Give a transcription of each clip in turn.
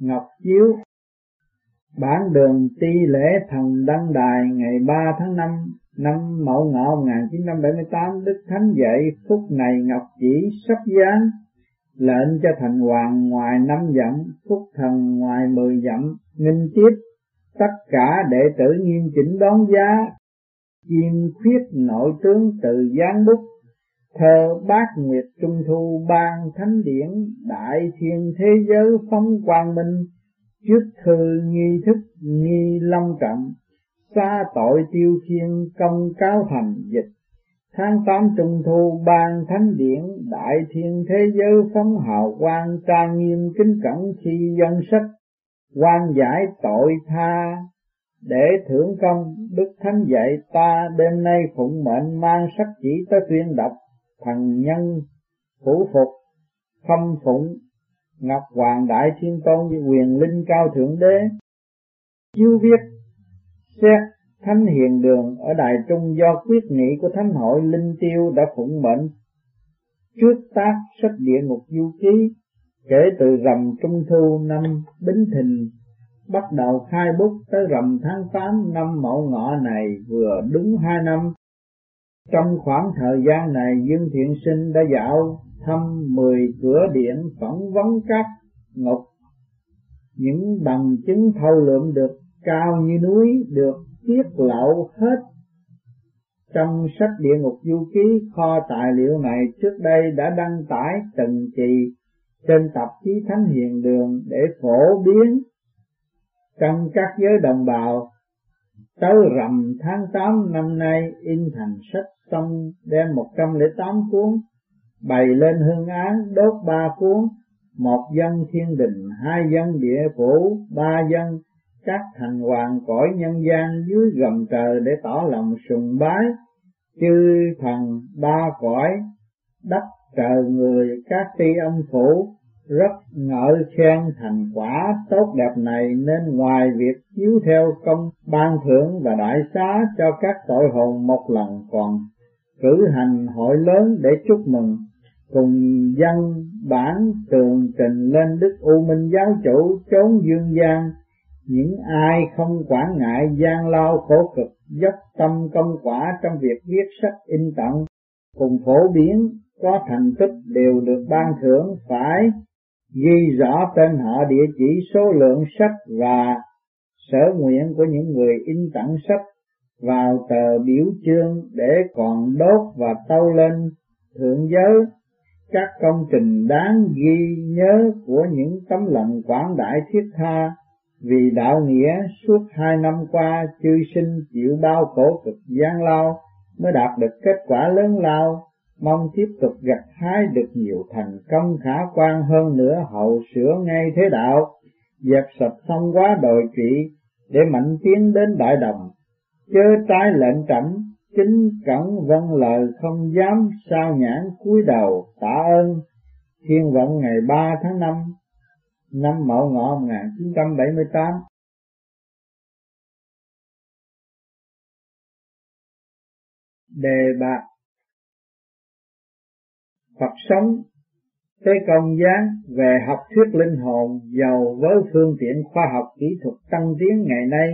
Ngọc Chiếu. Bản đường ti lễ thần đăng đài, ngày 3 tháng 5 năm Mậu Ngọ 1978 Đức Thánh dạy phút này Ngọc chỉ sắp giáng, lệnh cho thành hoàng ngoài năm dặm, phúc thần ngoài mười dặm, nghinh tiếp. Tất cả đệ tử nghiêm chỉnh đón giá chiêm khuyết nội tướng từ gián bút thơ bát nguyệt trung thu ban thánh điển đại thiên thế giới phóng quang minh, trước thư nghi thức nghi long trọng, xa tội tiêu khiên công cáo thành dịch, tháng tám trung thu ban thánh điển đại thiên thế giới phóng hào quang trang nghiêm kính cẩn khi dân sách quan giải tội tha, để thưởng công đức thánh dạy ta đêm nay phụng mệnh mang sắc chỉ tới tuyên đọc thần nhân, phủ phục, khâm phụng, ngọc hoàng đại thiên tôn với quyền linh cao thượng đế chiếu viết, xét thánh hiền đường ở đài trung do quyết nghị của thánh hội linh tiêu đã phụng mệnh trước tác sách địa ngục du ký, kể từ rằm trung thu năm bính thìn, bắt đầu khai bút tới rằm tháng 8 năm mậu ngọ này vừa đúng hai năm. Trong khoảng thời gian này, Dương Thiện Sinh đã dạo thăm mười cửa điện phỏng vấn các ngục. Những bằng chứng thâu lượm được cao như núi, được tiết lộ hết trong sách địa ngục du ký kho tài liệu này trước đây đã đăng tải từng kỳ trên tạp chí Thánh Hiền Đường để phổ biến trong các giới đồng bào tới rằm tháng 8 năm nay, in thành sách xong đem 108 cuốn, bày lên hương án đốt ba cuốn, một dân thiên đình, hai dân địa phủ, ba dân, các thành hoàng cõi nhân gian dưới gầm trời để tỏ lòng sùng bái, chư thần ba cõi đất trời người các ti âm phủ rất ngợi khen thành quả tốt đẹp này nên ngoài việc chiếu theo công ban thưởng và đại xá cho các tội hồn một lần còn cử hành hội lớn để chúc mừng, cùng dân bản tường trình lên Đức U Minh Giáo chủ chốn dương gian những ai không quản ngại gian lao khổ cực, dốc tâm công quả trong việc viết sách in tặng, cùng phổ biến, có thành tích đều được ban thưởng phải ghi rõ tên họ, địa chỉ, số lượng sách và sở nguyện của những người in tặng sách vào tờ biểu chương để còn đốt và tâu lên thượng giới. Các công trình đáng ghi nhớ của những tấm lòng quảng đại thiết tha vì đạo nghĩa suốt hai năm qua chư sinh chịu bao khổ cực gian lao mới đạt được kết quả lớn lao mong tiếp tục gặt hái được nhiều thành công khả quan hơn nữa hậu sửa ngay thế đạo, dẹp sạch xong quá đồi trị để mạnh tiến đến đại đồng, chớ trái lệnh cảnh chính cẩn vâng lời không dám sao nhãn cúi đầu tạ ơn. Thiên vận ngày 3 tháng 5 năm Mậu Ngọ 1978 đề bạc Phật sống tới công gián về học thuyết linh hồn giàu với phương tiện khoa học kỹ thuật tăng tiến ngày nay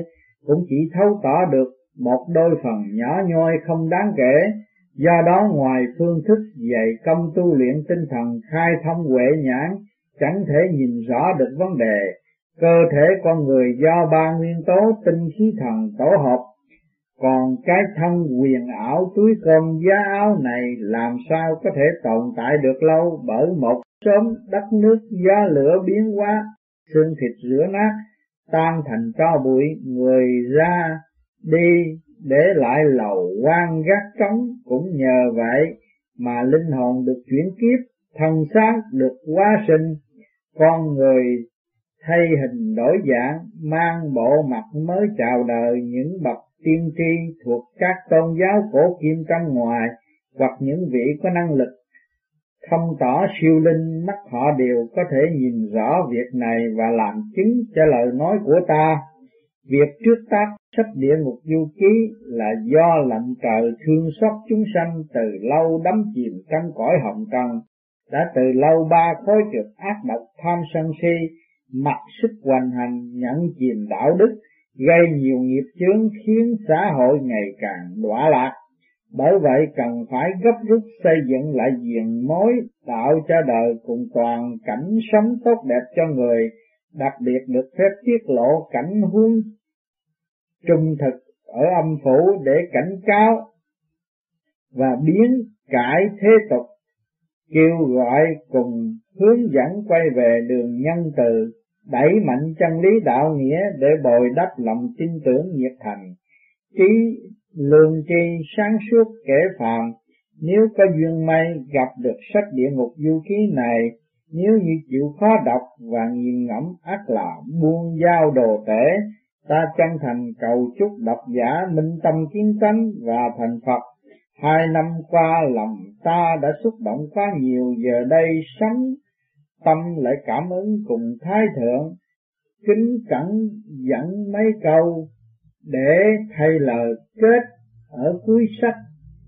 cũng chỉ thấu tỏ được một đôi phần nhỏ nhoi không đáng kể, do đó ngoài phương thức dạy công tu luyện tinh thần khai thông huệ nhãn, chẳng thể nhìn rõ được vấn đề, cơ thể con người do ba nguyên tố tinh khí thần tổ hợp còn cái thân quyền ảo túi cơm giá áo này làm sao có thể tồn tại được lâu? Bởi một sớm đất nước gió lửa biến hóa, xương thịt rửa nát, tan thành tro bụi, người ra đi để lại lầu quan gác trống cũng nhờ vậy mà linh hồn được chuyển kiếp, thân xác được hóa sinh, con người thay hình đổi dạng, mang bộ mặt mới chào đời những bậc tiên tri thuộc các tôn giáo cổ kim trong ngoài hoặc những vị có năng lực thông tỏ siêu linh mắt họ đều có thể nhìn rõ việc này và làm chứng cho lời nói của ta. Việc trước tác sách địa ngục du ký là do lệnh trời thương xót chúng sanh từ lâu đắm chìm trong cõi hồng trần, đã từ lâu ba khối trực ác độc tham sân si mặc sức hoành hành nhận chìm đạo đức gây nhiều nghiệp chướng khiến xã hội ngày càng đọa lạc. Bởi vậy cần phải gấp rút xây dựng lại diện mối tạo cho đời cùng toàn cảnh sống tốt đẹp cho người, đặc biệt được phép tiết lộ cảnh huống trung thực ở âm phủ để cảnh cáo và biến cải thế tục, kêu gọi cùng hướng dẫn quay về đường nhân từ đẩy mạnh chân lý đạo nghĩa để bồi đắp lòng tin tưởng nhiệt thành trí lương tri sáng suốt kể phàm nếu có duyên may gặp được sách địa ngục du ký này, nếu như chịu khó đọc và nghiền ngẫm ác là buông giao đồ tể, ta chân thành cầu chúc độc giả minh tâm kiến tánh và thành Phật. Hai năm qua lòng ta đã xúc động quá nhiều, giờ đây sống tâm lại cảm ứng cùng Thái Thượng, kính cẩn dẫn mấy câu để thay lời kết ở cuối sách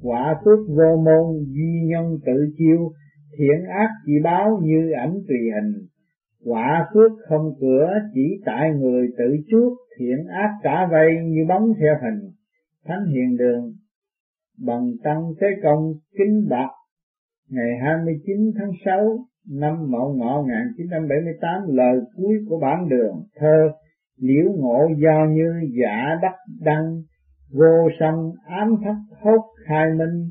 quả phước vô môn duy nhân tự chiêu thiện ác chỉ báo như ảnh tùy hình. Quả phước không cửa chỉ tại người tự chuốc thiện ác cả vây như bóng theo hình. Thánh hiền đường bằng tăng thế công kính bạc ngày 29 tháng 6 năm Mậu Ngọ 1978 lời cuối của bản đường, thơ, liễu ngộ do như giả đắc đăng, vô sanh ám thất hốt khai minh,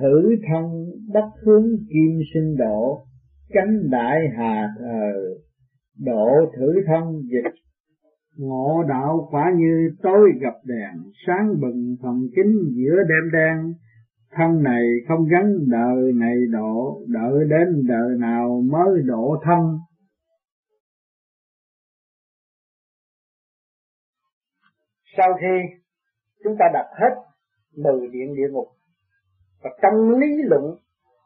thử thân bất hướng kim sinh độ cánh đại hà thờ, độ thử thân dịch. Ngộ đạo quả như tối gặp đèn, sáng bừng thần kính giữa đêm đen thân này không gắn đời này độ, đợi đến đời nào mới độ thân. Sau khi chúng ta đặt hết mười điện địa ngục và trong lý luận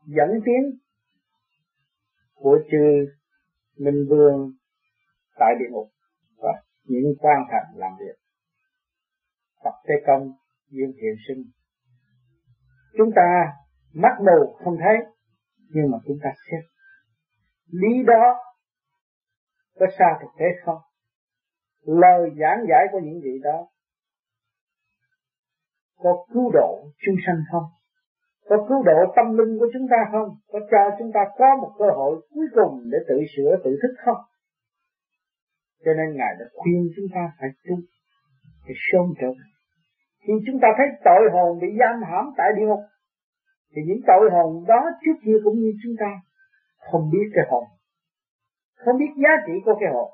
dẫn tiến của chư Minh Vương tại địa ngục và những quan thành làm việc, Phật Thế Công duyên thiện sinh chúng ta mắt mù không thấy, nhưng mà chúng ta xét lý đó có xa thực tế không? Lời giảng giải của những vị đó có cứu độ chúng sanh không? Có cứu độ tâm linh của chúng ta không? Có cho chúng ta có một cơ hội cuối cùng để tự sửa tự thức không? Cho nên ngài đã khuyên chúng ta phải tu, phải sớm trở về khi chúng ta thấy tội hồn bị giam hãm tại địa ngục, thì những tội hồn đó trước kia cũng như chúng ta không biết cái hồn. Không biết giá trị của cái hồn.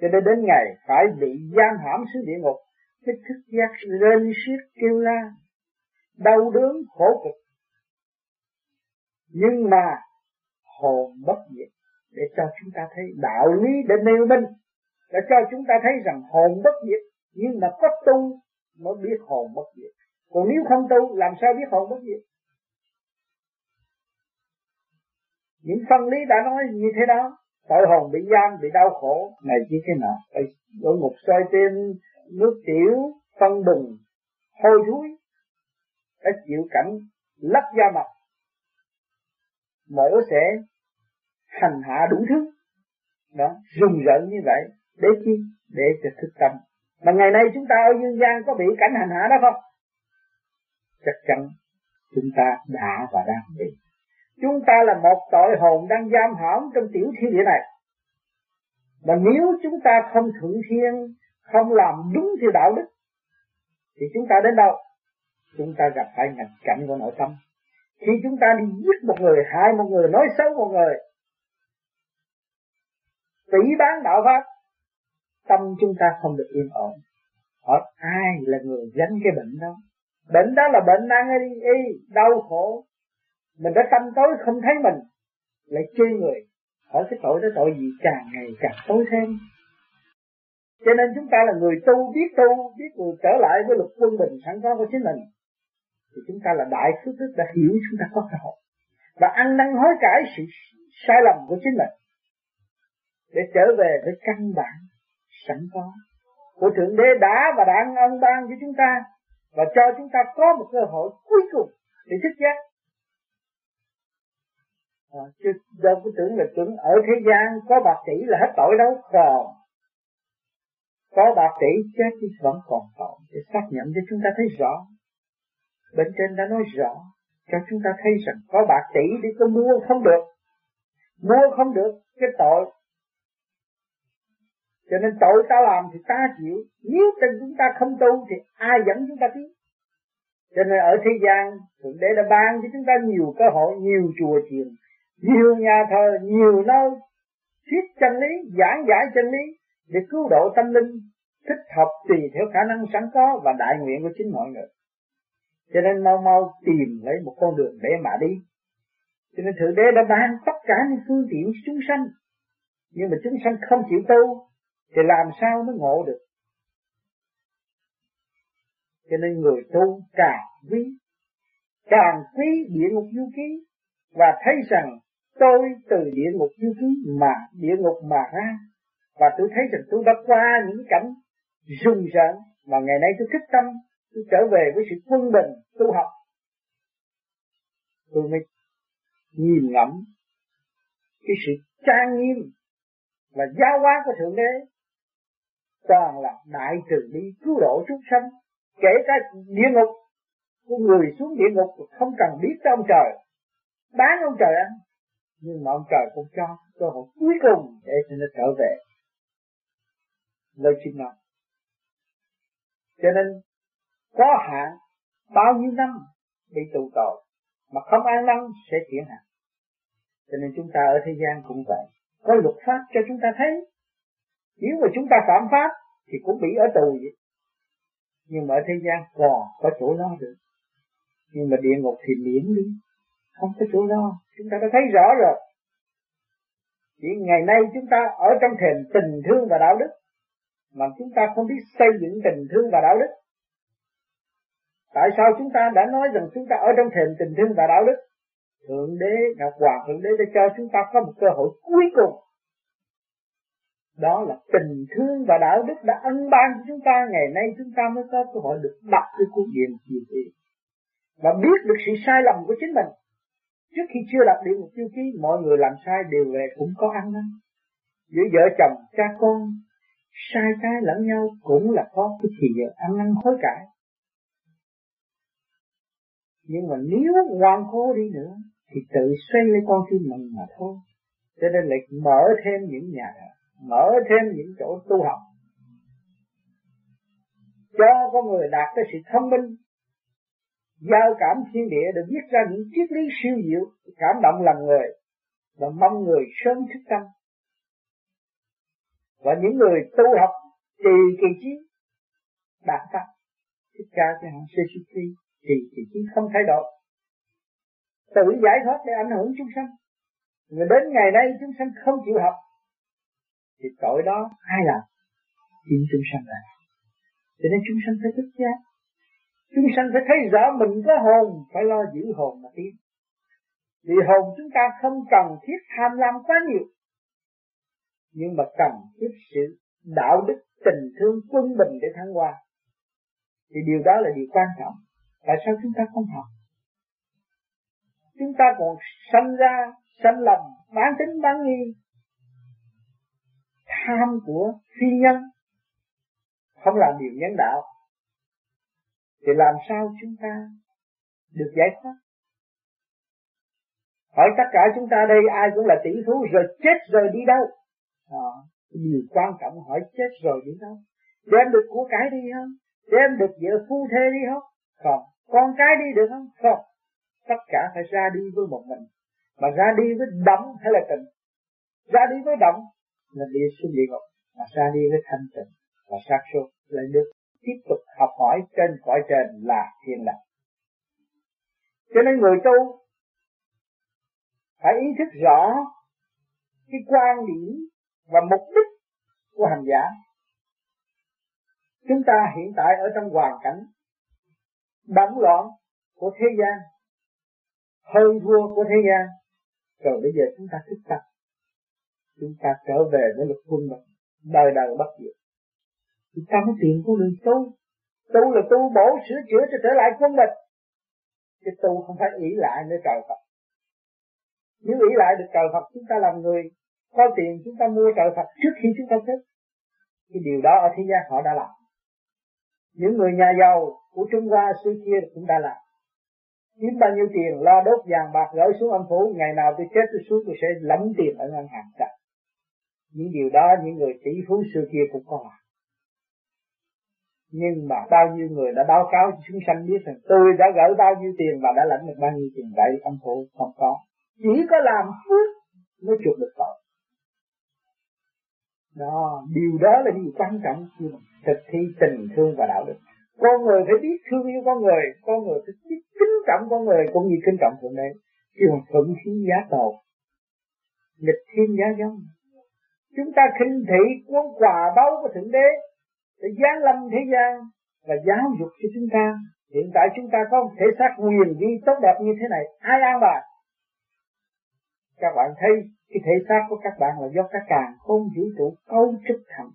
Cho nên đến ngày phải bị giam hãm xuống địa ngục, cái thức giác rên siết kêu la, đau đớn khổ cực. Nhưng mà hồn bất diệt để cho chúng ta thấy đạo lý để nêu minh, để cho chúng ta thấy rằng hồn bất diệt nhưng mà có tu mới biết hồn bất diệt. Còn nếu không tu, làm sao biết hồn bất diệt? Những phân lý đã nói như thế đó, tội hồn bị giam bị đau khổ, này chỉ thế nào phải ở ngục soi trên nước tiểu, phân bùn hôi thối, đã chịu cảnh lấp da mặt. Mổ sẽ hành hạ đủ thứ. Đó, rùng rợn như vậy, để chi? Để cho thức tâm mà ngày nay chúng ta ở dương gian có bị cảnh hành hạ đó không? Chắc chắn chúng ta đã và đang bị. Chúng ta là một tội hồn đang giam hãm trong tiểu thiên địa này. Mà nếu chúng ta không thượng thiên, không làm đúng theo đạo đức, thì chúng ta đến đâu? Chúng ta gặp phải ngành cảnh của nội tâm. Khi chúng ta đi giết một người, hại một người, nói xấu một người tỷ bán đạo pháp tâm chúng ta không được yên ổn. Hỏi ai là người gánh cái bệnh đó? Bệnh đó là bệnh nan y, y đau khổ. Mình đã tâm tối không thấy mình lại chê người. Hỏi cái tội đó tội gì? Càng ngày càng tối thêm. Cho nên chúng ta là người tu biết tu biết người trở lại với luật quân bình sẵn có của chính mình. Thì chúng ta là đại phước đức đã hiểu chúng ta có cơ hội và ăn năn hối cải sự sai lầm của chính mình để trở về với căn bản sẵn có. Của thượng đế đã và đang ân ban cho chúng ta và cho chúng ta có một cơ hội cuối cùng để thức giác. À, chứ đâu có tưởng là tưởng ở thế gian có bạc tỷ là hết tội đâu. Còn có bạc tỷ chết thì vẫn còn tội để xác nhận cho chúng ta thấy rõ. Bên trên đã nói rõ cho chúng ta thấy rằng có bạc tỷ đi có mua không được. Mua không được cái tội cho nên tội ta làm thì ta chịu. Nếu tình chúng ta không tu thì ai dẫn chúng ta tiến? Cho nên ở thế gian, thượng đế đã ban cho chúng ta nhiều cơ hội, nhiều chùa chiền, nhiều nhà thờ, nhiều nơi, thuyết chân lý, giảng giải chân lý để cứu độ tâm linh, thích hợp tùy theo khả năng sẵn có và đại nguyện của chính mọi người. Cho nên mau mau tìm lấy một con đường để mà đi. Cho nên thượng đế đã ban tất cả những phương tiện chúng sanh. Nhưng mà chúng sanh không chịu tu thì làm sao mới ngộ được? Cho nên người tu càng quý càng quý địa ngục du ký, và thấy rằng tôi từ địa ngục du ký mà địa ngục mà ra, và tôi thấy rằng tôi đã qua những cảnh rùng rợn mà ngày nay tôi thích tâm, tôi trở về với sự quân bình, tu học. Tôi mới nhìn ngẫm cái sự trang nghiêm và giáo hóa của thượng đế toàn là đại từ bi cứu độ chúng sanh, kể cả địa ngục. Của người xuống địa ngục không cần biết tới ông trời, bán ông trời ăn. Nhưng mà ông trời cũng cho cơ hội cuối cùng để cho nó trở về. Nơi chính nó cho nên, có hạn bao nhiêu năm bị tù tội mà không an năng sẽ chuyển hạn cho nên chúng ta ở thế gian cũng vậy. Có luật pháp cho chúng ta thấy nếu mà chúng ta phạm pháp thì cũng bị ở tù vậy. Nhưng mà ở thế gian còn có chỗ lo được. Nhưng mà địa ngục thì miễn đi. Không có chỗ lo chúng ta đã thấy rõ rồi. Chỉ ngày nay chúng ta ở trong thềm tình thương và đạo đức. Mà chúng ta không biết xây dựng tình thương và đạo đức. Tại sao chúng ta đã nói rằng chúng ta ở trong thềm tình thương và đạo đức? Thượng đế, ngọc hoàng thượng đế đã cho chúng ta có một cơ hội cuối cùng đó là tình thương và đạo đức đã ân ban cho chúng ta, ngày nay chúng ta mới có cơ hội được đọc cái cuốn diện diệu thị và biết được sự sai lầm của chính mình. Trước khi chưa lập được một tiêu chí, mọi người làm sai đều về cũng có ăn năn. Giữa vợ chồng, cha con, sai trái lẫn nhau cũng là có cái thì ăn năn hối cải. Nhưng mà nếu ngoan cố đi nữa, thì tự xoay lấy con tim mình mà thôi. Cho nên lại mở thêm những nhà thờ mở thêm những chỗ tu học. Cho con người đạt tới sự thông minh, giao cảm thiên địa được viết ra những triết lý siêu diệu, cảm động lòng người, và mong người sớm thức tâm. Và những người tu học trì kỳ trí, đạt tâm. Thích ca cho hạng sư suy trì kỳ trí không thay đổi. Tự giải thoát để ảnh hưởng chúng sanh. Người đến ngày nay chúng sanh không chịu học thì tội đó ai làm? Chính chúng sanh làm. Cho nên chúng sanh phải thức giác. Chúng sanh phải thấy rõ mình có hồn, phải lo giữ hồn mà tiến. Vì hồn chúng ta không cần thiết tham lam quá nhiều. Nhưng mà cần thiết sự đạo đức tình thương quân bình để thăng hoa. Thì điều đó là điều quan trọng. Tại sao chúng ta không học? Chúng ta còn sanh ra, sanh lầm, bán tính, bán nghi tham của phi nhân không làm điều nhân đạo thì làm sao chúng ta được giải thoát? Hỏi tất cả chúng ta đây ai cũng là tỷ phú rồi chết rồi đi đâu? À, điều quan trọng hỏi chết rồi đi đâu? Đem được của cái đi không? Đem được vợ phu thê đi không? Không. Con cái đi được không? Không. Tất cả phải ra đi với một mình. Mà ra đi với động hay là tình? Ra đi với động là đi xuống địa ngục, mà ra đi với thanh tịnh và sát suốt lại được tiếp tục học hỏi trên cõi trên là thiên đàng cho nên người tu phải ý thức rõ cái quan điểm và mục đích của hành giả. Chúng ta hiện tại ở trong hoàn cảnh động loạn của thế gian, hơn thua của thế gian. Rồi bây giờ chúng ta thức tập chúng ta trở về với lực quân bình đời đời bất diệt. Chúng ta mới tìm con đường tu tu là tu bổ, sửa chữa cho trở lại quân bình chứ tu không phải ý lại nơi trời Phật. Nếu nghĩ lại được trời Phật, chúng ta làm người, có tiền chúng ta mua trời Phật trước khi chúng ta chết. Cái điều đó ở thế gian họ đã làm. Những người nhà giàu của Trung Hoa xưa kia cũng đã làm. Kiếm bao nhiêu tiền, lo đốt vàng bạc, gửi xuống âm phủ, ngày nào tôi chết tôi xuống tôi sẽ lắm tiền ở ngân hàng. cả những điều đó những người tỷ phú xưa kia cũng có. Làm nhưng mà bao nhiêu người đã báo cáo cho chúng sanh biết rằng tôi đã gỡ bao nhiêu tiền và đã lãnh được bao nhiêu tiền vậy âm phủ? Không có. Chỉ có làm phước mới chuộc được tội. Đó, điều đó là điều quan trọng khi mà thực thi tình thương và đạo đức. Con người phải biết thương yêu con người con người phải biết kính trọng con người cũng như kính trọng thượng đế. Chứ mà thuận khí giá cầu, nghịch thiên giá giống chúng ta khinh thị cuốn quà báu của thượng đế để giáng lâm thế gian và giáo dục cho chúng ta. Hiện tại chúng ta có một thể xác quyền vi tốt đẹp như thế này. Ai an bài? Các bạn thấy cái thể xác của các bạn là do các càng không vũ trụ cấu trúc thành.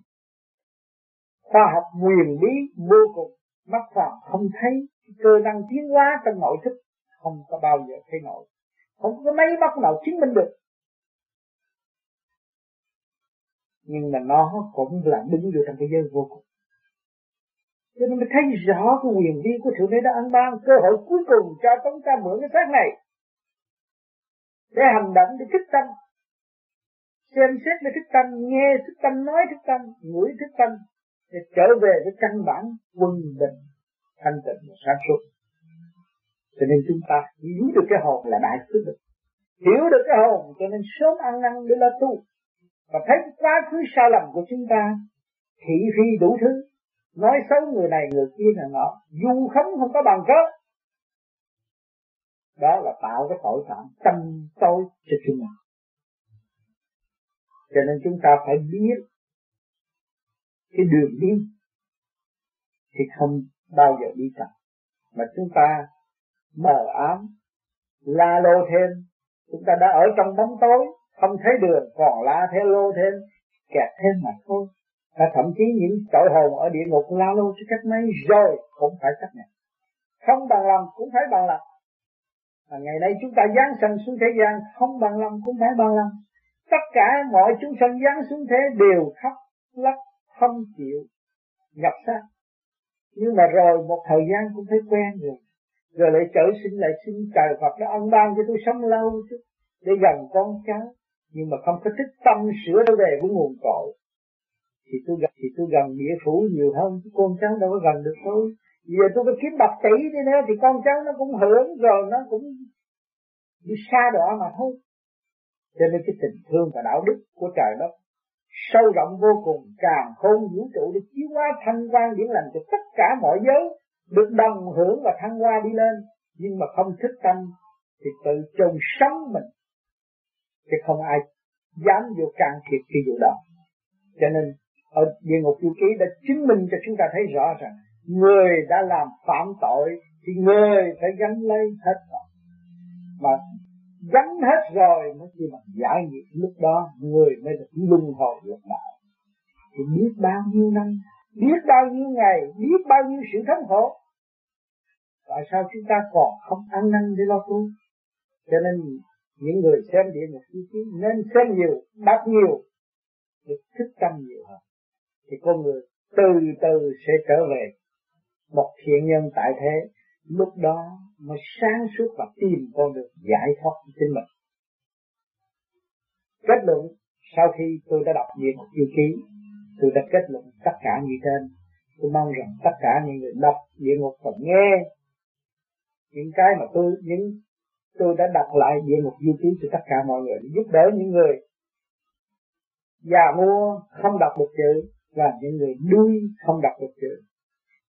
Khoa học quyền bí vô cùng. Mắt phàm không thấy. Cơ năng tiến hóa trong nội thức không có bao giờ thấy nổi. Không có mấy mắt nào chứng minh được. Nhưng mà nó cũng là đứng vô trong cái giới vô cùng. Cho nên mới thấy rõ cái quyền vi của thượng đế đã ăn ban, cơ hội cuối cùng cho chúng ta mượn cái xác này. Để hành động để thức tâm. Xem xét để thức tâm, nghe thức tâm, nói thức tâm, ngửi thức tâm, để trở về với căn bản quân bình, thanh tịnh và sáng suốt. Cho nên chúng ta hiểu được cái hồn là đại phước. Được hiểu được cái hồn, cho nên sớm ăn năn để lo tu và thấy quá khứ sai lầm của chúng ta, thị phi đủ thứ. Nói xấu người này, người kia là nọ dù không không có bằng cớ. Đó là tạo cái tội phạm tâm tối cho chúng ta. Cho nên chúng ta phải biết cái đường đi thì không bao giờ đi chậm. Mà chúng ta mờ ám, la lô thêm. Chúng ta đã ở trong bóng tối không thấy đường, còn la theo lô thêm kẹt thêm mà thôi. Và thậm chí những tội hồn ở địa ngục la lô cho các mấy rồi cũng phải chấp nhận. Không bằng lòng cũng phải bằng lòng. Và ngày nay chúng ta giáng sanh xuống thế gian không bằng lòng cũng phải bằng lòng. Tất cả mọi chúng sanh giáng xuống thế đều khóc lắc không chịu, nhập xác. Nhưng mà rồi một thời gian cũng thấy quen rồi. Rồi lại trở sinh lại xin trời Phật đã ân ban cho tôi sống lâu chứ, để gần con cháu nhưng mà không có thích tâm sửa trở về của nguồn cội, thì tôi gần thì tôi gần địa phủ nhiều hơn. Chứ con cháu đâu có gần được tôi. Giờ tôi có kiếm bạc tỷ đi nữa, thì con cháu nó cũng hưởng, rồi nó cũng đi xa đọa mà thôi. Cho nên cái tình thương và đạo đức của trời đất sâu rộng vô cùng, càng khôn vũ trụ để chiếu hóa thanh quan điển lành cho tất cả mọi giới, được đồng hưởng và thăng hoa đi lên. Nhưng mà không thức tâm, thì tự chôn sống mình chứ không ai dám vô can thiệp cái vụ đó. Cho nên, ở địa ngục du ký đã chứng minh cho chúng ta thấy rõ rằng, người đã làm phạm tội thì người phải gánh lấy hết rồi mà gánh hết rồi mới khi mà giải nghiệp. Lúc đó, người mới được luân hồi lục đạo. Thì biết bao nhiêu năm, biết bao nhiêu ngày, biết bao nhiêu sự thống khổ. Tại sao chúng ta còn không ăn năn để lo tu? Cho nên những người xem địa ngục chi chí nên xem nhiều, đọc nhiều để thức tâm nhiều hơn. Thì con người từ từ sẽ trở về một thiện nhân tại thế. Lúc đó mới sáng suốt và tìm con được giải thoát chính mình. Kết luận, sau khi tôi đã đọc địa ngục yêu ký tôi đã kết luận tất cả như trên. Tôi mong rằng tất cả những người đọc địa ngục và nghe những cái mà tôi, những tôi đã đặt lại địa ngục du ký cho tất cả mọi người giúp đỡ những người già mua không đọc được chữ và những người đuôi không đọc được chữ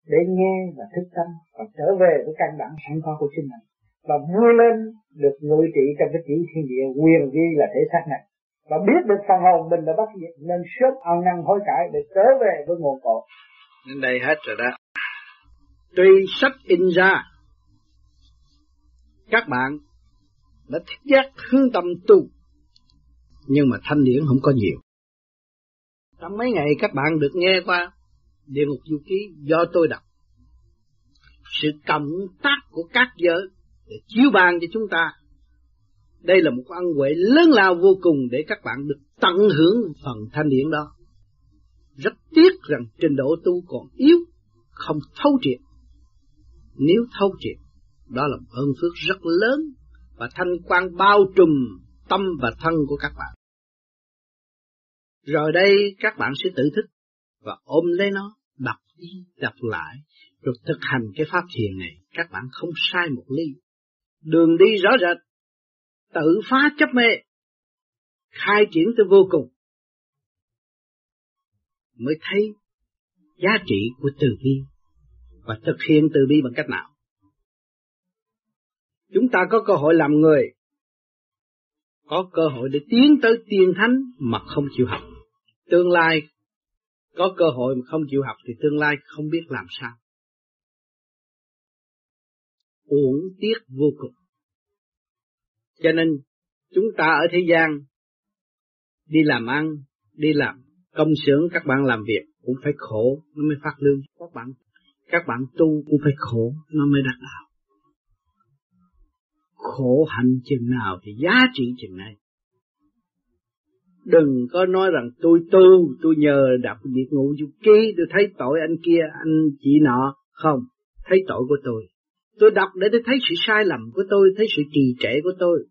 để nghe và thức tâm và trở về với căn bản sẵn có của chính mình. Và vui lên được ngự trị trong cái chỉ thiên địa quyền vi là thể xác này. Và biết được phần hồn mình đã bắt diệt nên sớm ăn năn hối cải để trở về với nguồn cội. Đến đây hết rồi đó. Tuy sách in ra, các bạn đã thích giác hướng tâm tu. Nhưng mà thanh điển không có nhiều. Trong mấy ngày các bạn được nghe qua địa ngục du ký do tôi đọc. Sự cộng tác của các giới để chiếu ban cho chúng ta. Đây là một ân huệ lớn lao vô cùng để các bạn được tận hưởng phần thanh điển đó. Rất tiếc rằng trình độ tu còn yếu, không thấu triệt. Nếu thấu triệt, đó là một ơn phước rất lớn và thanh quan bao trùm tâm và thân của các bạn. Rồi đây các bạn sẽ tự thức và ôm lấy nó, đọc đi, đọc lại, rồi thực hành cái pháp thiền này. Các bạn không sai một ly. Đường đi rõ rệt, tự phá chấp mê, khai triển tới vô cùng. Mới thấy giá trị của từ bi và thực hiện từ bi bằng cách nào. Chúng ta có cơ hội làm người, có cơ hội để tiến tới tiên thánh mà không chịu học. Tương lai có cơ hội mà không chịu học thì tương lai không biết làm sao. Uổng tiếc vô cùng. Cho nên chúng ta ở thế gian đi làm ăn, đi làm công xưởng các bạn làm việc cũng phải khổ nó mới phát lương các bạn các bạn tu cũng phải khổ nó mới đạt đạo khổ hạnh chừng nào thì giá trị chừng này. Đừng có nói rằng tôi tu tôi nhờ đọc địa Ngũ du ký, tôi thấy tội anh kia, anh chị nọ. Không, thấy tội của tôi. Tôi đọc để tôi thấy sự sai lầm của tôi, thấy sự trì trệ của tôi.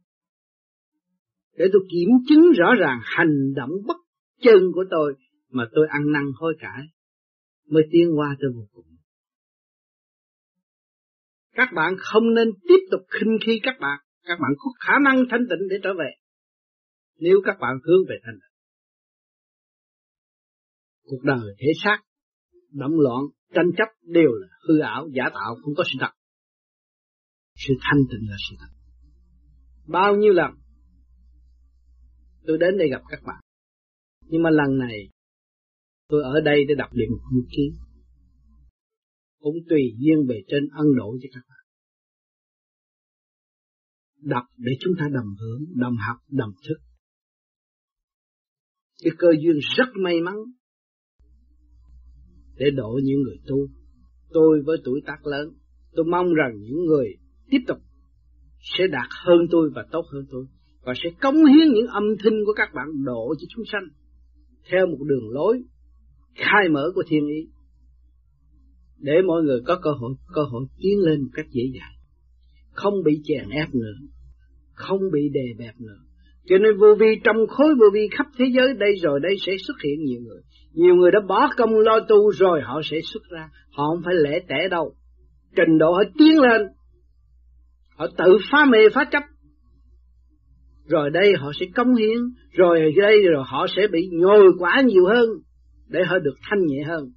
Để tôi kiểm chứng rõ ràng hành động bất chân của tôi mà tôi ăn năn hối cải, mới tiến qua tới vô cùng. Các bạn không nên tiếp tục khinh khi các bạn, các bạn có khả năng thanh tịnh để trở về. Nếu các bạn hướng về thanh tịnh. Cuộc đời thể xác, động loạn, tranh chấp đều là hư ảo, giả tạo, không có sự thật. Sự thanh tịnh là sự thật. Bao nhiêu lần tôi đến đây gặp các bạn. Nhưng mà lần này tôi ở đây để đọc điện du kiến cũng tùy duyên bề trên ân độ cho các bạn. Đọc để chúng ta đồng hưởng, đồng học, đồng thức. Cái cơ duyên rất may mắn để độ những người tu. Tôi với tuổi tác lớn, tôi mong rằng những người tiếp tục sẽ đạt hơn tôi và tốt hơn tôi và sẽ cống hiến những âm thanh của các bạn độ cho chúng sanh theo một đường lối khai mở của thiên ý để mọi người có cơ hội cơ hội tiến lên một cách dễ dàng. Không bị chèn ép nữa. Không bị đè bẹp nữa. Cho nên vô vi trong khối vô vi khắp thế giới đây rồi đây sẽ xuất hiện nhiều người. Nhiều người đã bỏ công lo tu rồi họ sẽ xuất ra. Họ không phải lẻ tẻ đâu. Trình độ họ tiến lên. Họ tự phá mê phá chấp. Rồi đây họ sẽ công hiến, rồi đây rồi họ sẽ bị nhồi quả nhiều hơn để họ được thanh nhẹ hơn.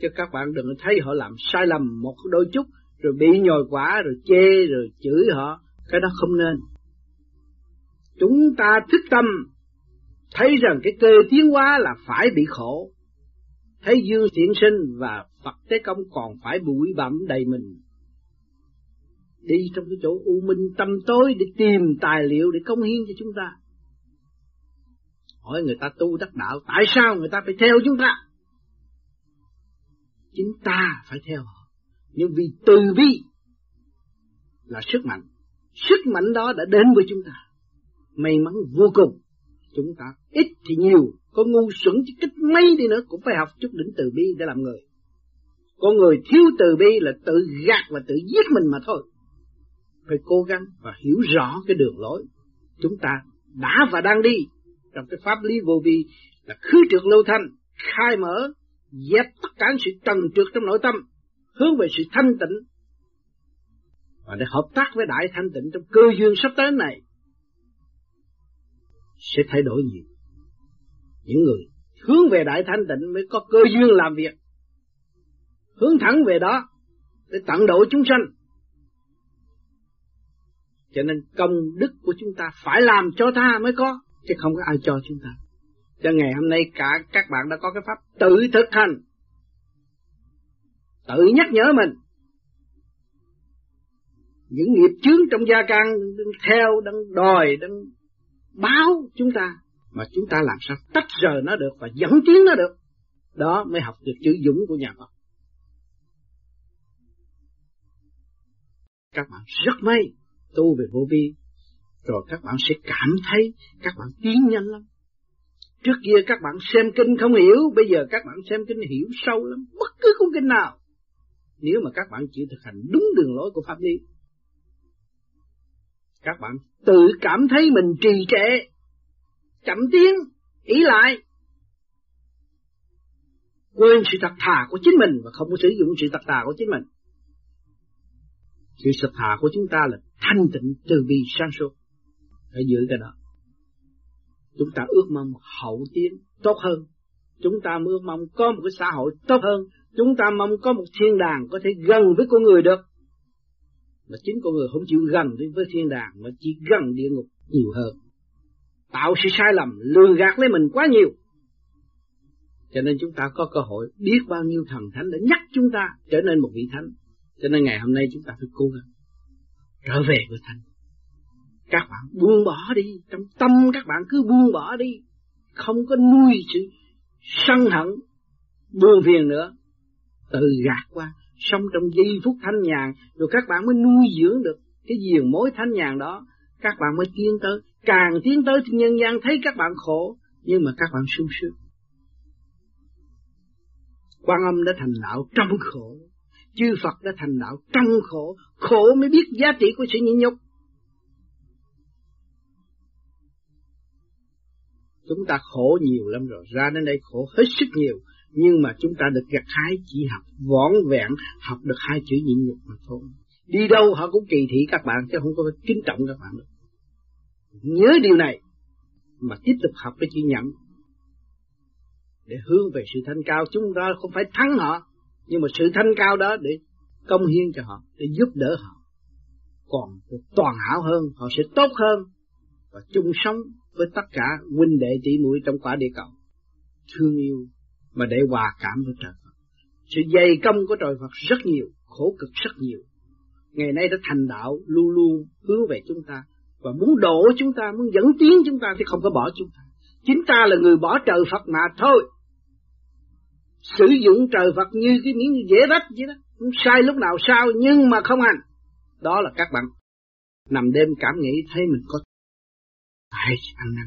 Chứ các bạn đừng thấy họ làm sai lầm một đôi chút rồi bị nhồi quả rồi chê rồi chửi họ, cái đó không nên. Chúng ta thức tâm thấy rằng cái cơ tiến hóa là phải bị khổ. Thấy dương thiện sinh và Phật Tế Công còn phải bụi bặm đầy mình đi trong cái chỗ u minh tâm tối để tìm tài liệu để công hiến cho chúng ta. Hỏi người ta tu đắc đạo, tại sao người ta phải theo chúng ta? Chính ta phải theo họ. Nhưng vì từ bi là sức mạnh. Sức mạnh đó đã đến với chúng ta. May mắn vô cùng. Chúng ta ít thì nhiều, có ngu xuẩn chứ kích mấy đi nữa cũng phải học chút đỉnh từ bi để làm người. Con người thiếu từ bi là tự gạt và tự giết mình mà thôi phải cố gắng và hiểu rõ cái đường lối chúng ta đã và đang đi trong cái pháp lý vô vi là khứ trượt lâu thanh khai mở dẹp tất cả sự trần trượt trong nội tâm hướng về sự thanh tịnh. Và để hợp tác với đại thanh tịnh trong cơ duyên sắp tới này sẽ thay đổi nhiều. Những người hướng về đại thanh tịnh mới có cơ duyên làm việc hướng thẳng về đó để tận độ chúng sanh. Cho nên công đức của chúng ta phải làm cho ta mới có, chứ không có ai cho chúng ta. Cho ngày hôm nay cả các bạn đã có cái pháp tự thực hành, tự nhắc nhở mình. Những nghiệp chướng trong gia can theo, đang đòi, đang báo chúng ta, mà chúng ta làm sao tách rời nó được và dẫn tiến nó được. Đó mới học được chữ dũng của nhà Phật. Các bạn rất may tu về vô vi rồi các bạn sẽ cảm thấy các bạn tiến nhanh lắm. Trước kia các bạn xem kinh không hiểu, bây giờ các bạn xem kinh hiểu sâu lắm, bất cứ cuốn kinh nào. Nếu mà các bạn chịu thực hành đúng đường lối của Pháp lý. Các bạn tự cảm thấy mình trì trệ, chậm tiến, ý lại. Quên sự thật thà của chính mình và không có sử dụng sự thật thà của chính mình. Sự thật thà của chúng ta là thanh tịnh từ bi sáng suốt. Phải giữ cái đó. Chúng ta ước mong hậu tiến tốt hơn. Chúng ta ước mong có một cái xã hội tốt hơn. Chúng ta mong có một thiên đàng có thể gần với con người được. Mà chính con người không chịu gần với thiên đàng mà chỉ gần địa ngục nhiều hơn. Tạo sự sai lầm, lừa gạt lấy mình quá nhiều. Cho nên chúng ta có cơ hội biết bao nhiêu thần thánh đã nhắc chúng ta trở nên một vị thánh. Cho nên ngày hôm nay chúng ta phải cố gắng trở về với thánh. Các bạn buông bỏ đi, trong tâm các bạn cứ buông bỏ đi, không có nuôi sự sân hận, buồn phiền nữa, tự gạt qua, sống trong giây phút thanh nhàn, rồi các bạn mới nuôi dưỡng được cái diền mối thanh nhàn đó, các bạn mới tiến tới, càng tiến tới thì nhân gian thấy các bạn khổ, nhưng mà các bạn sung sướng. Quan âm đã thành đạo trong khổ, chư Phật đã thành đạo trong khổ, khổ mới biết giá trị của sự nhịn nhục. Chúng ta khổ nhiều lắm rồi, ra đến đây khổ hết sức nhiều, nhưng mà chúng ta được gặt hái chỉ học võn vẹn, học được hai chữ nhịn nhục mà thôi. Đi đâu họ cũng kỳ thị các bạn, chứ không có kính trọng các bạn được. Nhớ điều này, mà tiếp tục học cái chữ nhẫn, để hướng về sự thanh cao chúng ta không phải thắng họ nhưng mà sự thanh cao đó để công hiến cho họ để giúp đỡ họ còn toàn hảo hơn họ sẽ tốt hơn và chung sống với tất cả huynh đệ tỷ muội trong quả địa cầu. Thương yêu mà để hòa cảm với trời Phật. Sự dày công của trời Phật rất nhiều, khổ cực rất nhiều. Ngày nay đã thành đạo, luôn luôn hướng về chúng ta. Và muốn đổ chúng ta, muốn dẫn tiến chúng ta thì không có bỏ chúng ta. Chính ta là người bỏ trời Phật mà thôi. Sử dụng trời Phật như cái miếng dễ rách vậy đó. Cũng sai lúc nào sao nhưng mà không hành. Đó là các bạn. Nằm đêm cảm nghĩ thấy mình có phải ăn năn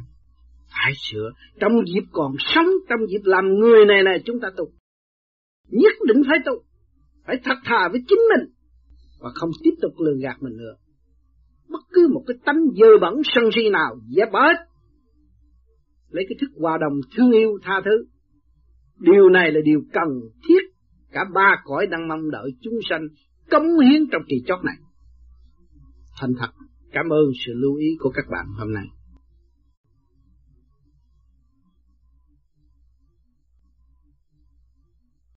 phải sửa. Trong dịp còn sống trong dịp làm người này này chúng ta tu nhất định phải tu phải thật thà với chính mình và không tiếp tục lừa gạt mình nữa. Bất cứ một cái tánh dơ bẩn sân si nào dẹp bớt. Lấy cái thức hòa đồng thương yêu tha thứ. Điều này là điều cần thiết. Cả ba cõi đang mong đợi chúng sanh cống hiến trong kỳ chót này. Thành thật, cảm ơn sự lưu ý của các bạn hôm nay.